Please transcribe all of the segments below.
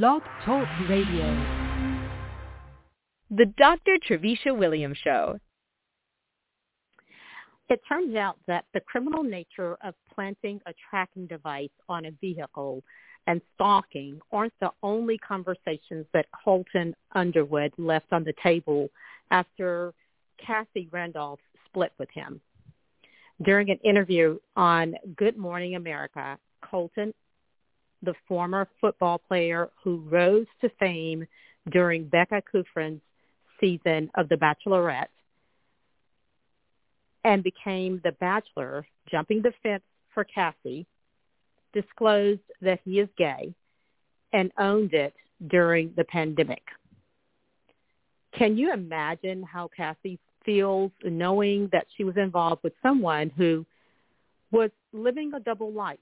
Blog Talk Radio. The Dr. Trevicia Williams Show. It turns out that the criminal nature of planting a tracking device on a vehicle and stalking aren't the only conversations that Colton Underwood left on the table after Cassie Randolph split with him. During an interview on Good Morning America, Colton, the former football player who rose to fame during Becca Kufrin's season of The Bachelorette and became the bachelor, jumping the fence for Cassie, disclosed that he is gay and owned it during the pandemic. Can you imagine how Cassie feels knowing that she was involved with someone who was living a double life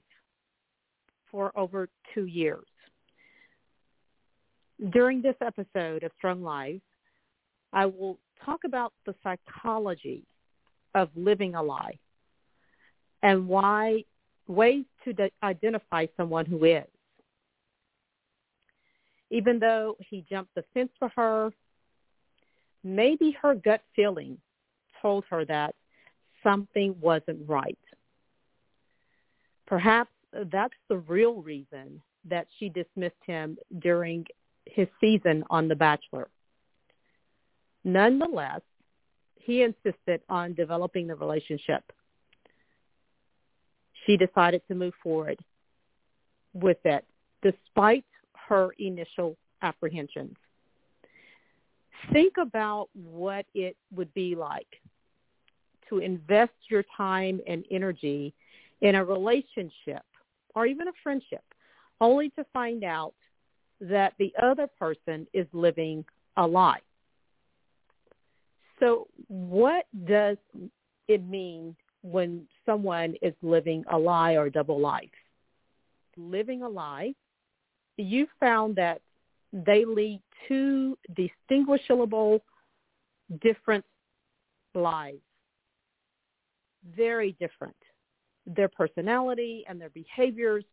for over two years? During this episode of Strong Life, I will talk about the psychology of living a lie and why ways to de- identify someone who is. Even though he jumped the fence for her, maybe her gut feeling told her that something wasn't right. Perhaps that's the real reason that she dismissed him during his season on The Bachelor. Nonetheless, he insisted on developing the relationship. She decided to move forward with it despite her initial apprehensions. Think about what it would be like to invest your time and energy in a relationship or even a friendship only to find out that the other person is living a lie. So what does it mean when someone is living a lie or double life? Living a lie, you found that they lead two distinguishable different lives. Very different. Their personality and their behaviors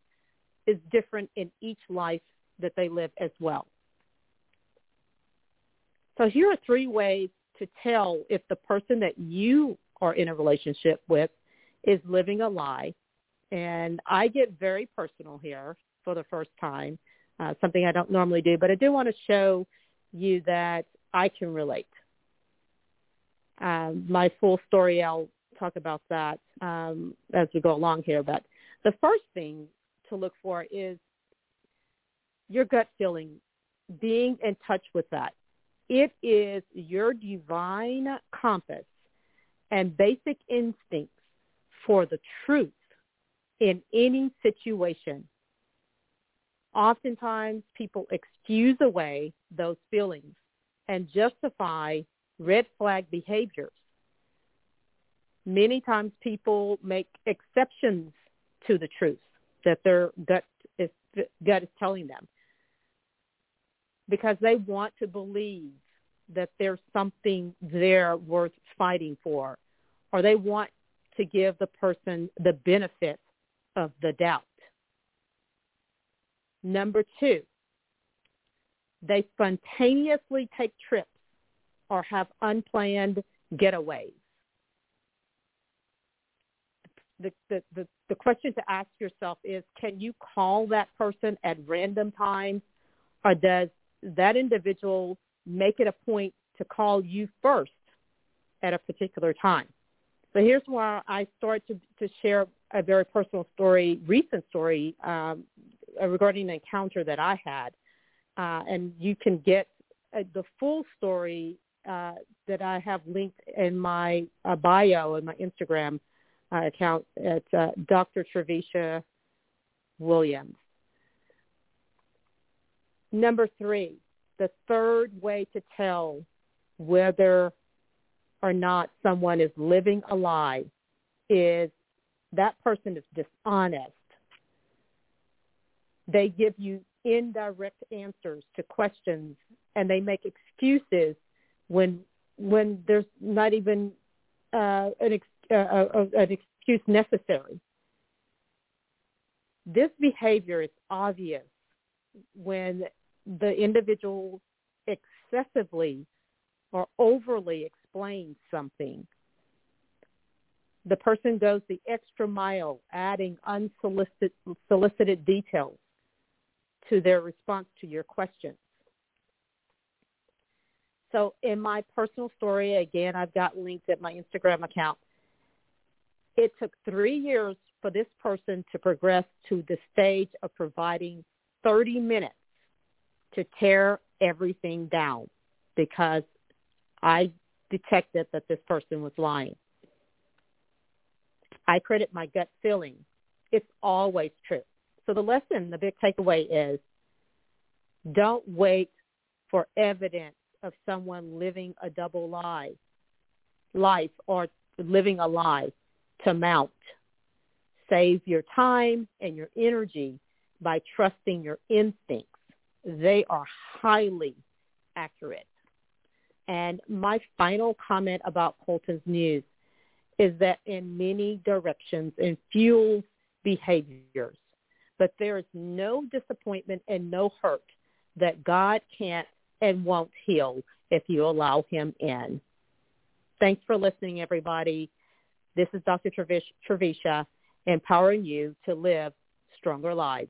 is different in each life that they live as well. So here are three ways to tell if the person that you are in a relationship with is living a lie. And I get very personal here for the first time, uh, something I don't normally do, but I do want to show you that I can relate. Um, my full story, I'll talk about that um, as we go along here. But the first thing to look for is your gut feeling, being in touch with that. It is your divine compass and basic instincts for the truth in any situation. Oftentimes people excuse away those feelings and justify red flag behaviors. Many times people make exceptions to the truth that their gut is, gut is telling them because they want to believe that there's something there worth fighting for, or they want to give the person the benefit of the doubt. Number two, they spontaneously take trips or have unplanned getaways. The, the, the, question to ask yourself is, can you call that person at random times or does that individual make it a point to call you first at a particular time. So here's where I start to, to share a very personal story, recent story um, regarding an encounter that I had. Uh, and you can get uh, the full story uh, that I have linked in my uh, bio in my Instagram uh, account at uh, Dr. Trevicia Williams. Number three, the third way to tell whether or not someone is living a lie is that person is dishonest. They give you indirect answers to questions and they make excuses when when there's not even uh, an, uh, uh, an excuse necessary. This behavior is obvious when the individual excessively or overly explains something, the person goes the extra mile adding unsolicited solicited details to their response to your questions. So in my personal story, again, I've got linked at my Instagram account. It took three years for this person to progress to the stage of providing 30 minutes to tear everything down because I detected that this person was lying. I credit my gut feeling. It's always true. So the lesson, the big takeaway is don't wait for evidence of someone living a double lie, life or living a lie to mount. Save your time and your energy by trusting your instincts. They are highly accurate. And my final comment about Colton's news is that in many directions it fuels behaviors. But there is no disappointment and no hurt that God can't and won't heal if you allow him in. Thanks for listening, everybody. This is Dr. Trevicia, empowering you to live stronger lives.